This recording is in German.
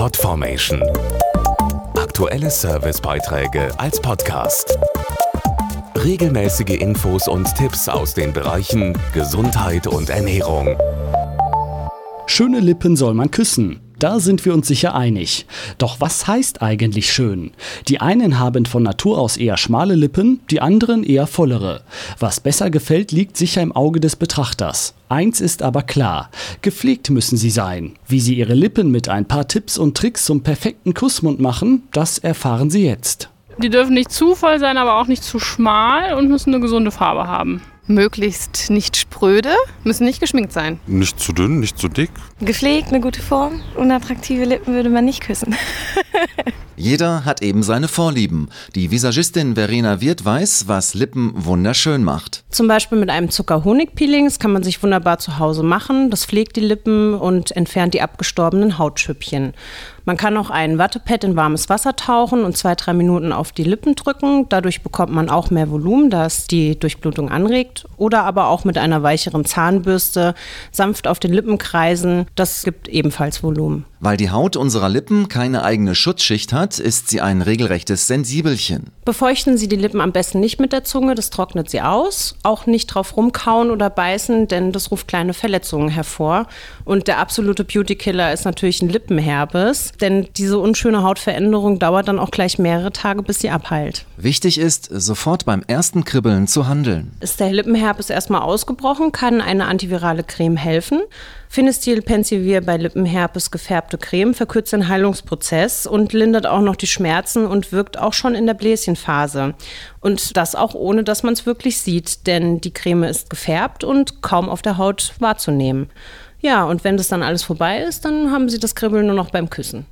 Podformation. Aktuelle Servicebeiträge als Podcast. Regelmäßige Infos und Tipps aus den Bereichen Gesundheit und Ernährung. Schöne Lippen soll man küssen. Da sind wir uns sicher einig. Doch was heißt eigentlich schön? Die einen haben von Natur aus eher schmale Lippen, die anderen eher vollere. Was besser gefällt, liegt sicher im Auge des Betrachters. Eins ist aber klar, gepflegt müssen sie sein. Wie sie ihre Lippen mit ein paar Tipps und Tricks zum perfekten Kussmund machen, das erfahren Sie jetzt. Die dürfen nicht zu voll sein, aber auch nicht zu schmal und müssen eine gesunde Farbe haben. Möglichst nicht spröde, müssen nicht geschminkt sein. Nicht zu dünn, nicht zu dick. Gepflegt, eine gute Form. Unattraktive Lippen würde man nicht küssen. Jeder hat eben seine Vorlieben. Die Visagistin Verena Wirth weiß, was Lippen wunderschön macht. Zum Beispiel mit einem Zucker-Honig-Peeling. Das kann man sich wunderbar zu Hause machen. Das pflegt die Lippen und entfernt die abgestorbenen Hautschüppchen. Man kann auch ein Wattepad in warmes Wasser tauchen und zwei, drei Minuten auf die Lippen drücken. Dadurch bekommt man auch mehr Volumen, das die Durchblutung anregt. Oder aber auch mit einer weicheren Zahnbürste sanft auf den Lippen kreisen. Das gibt ebenfalls Volumen. Weil die Haut unserer Lippen keine eigene Schutzschicht hat, ist sie ein regelrechtes Sensibelchen. Befeuchten Sie die Lippen am besten nicht mit der Zunge, das trocknet sie aus. Auch nicht drauf rumkauen oder beißen, denn das ruft kleine Verletzungen hervor. Und der absolute Beautykiller ist natürlich ein Lippenherpes, denn diese unschöne Hautveränderung dauert dann auch gleich mehrere Tage, bis sie abheilt. Wichtig ist, sofort beim ersten Kribbeln zu handeln. Ist der Lippenherpes erstmal ausgebrochen, kann eine antivirale Creme helfen. Finestil Pensivir bei Lippenherpes gefärbte Creme verkürzt den Heilungsprozess und lindert auch noch die Schmerzen und wirkt auch schon in der Bläschenphase. Und das auch ohne, dass man es wirklich sieht, denn die Creme ist gefärbt und kaum auf der Haut wahrzunehmen. Ja, und wenn das dann alles vorbei ist, dann haben Sie das Kribbeln nur noch beim Küssen.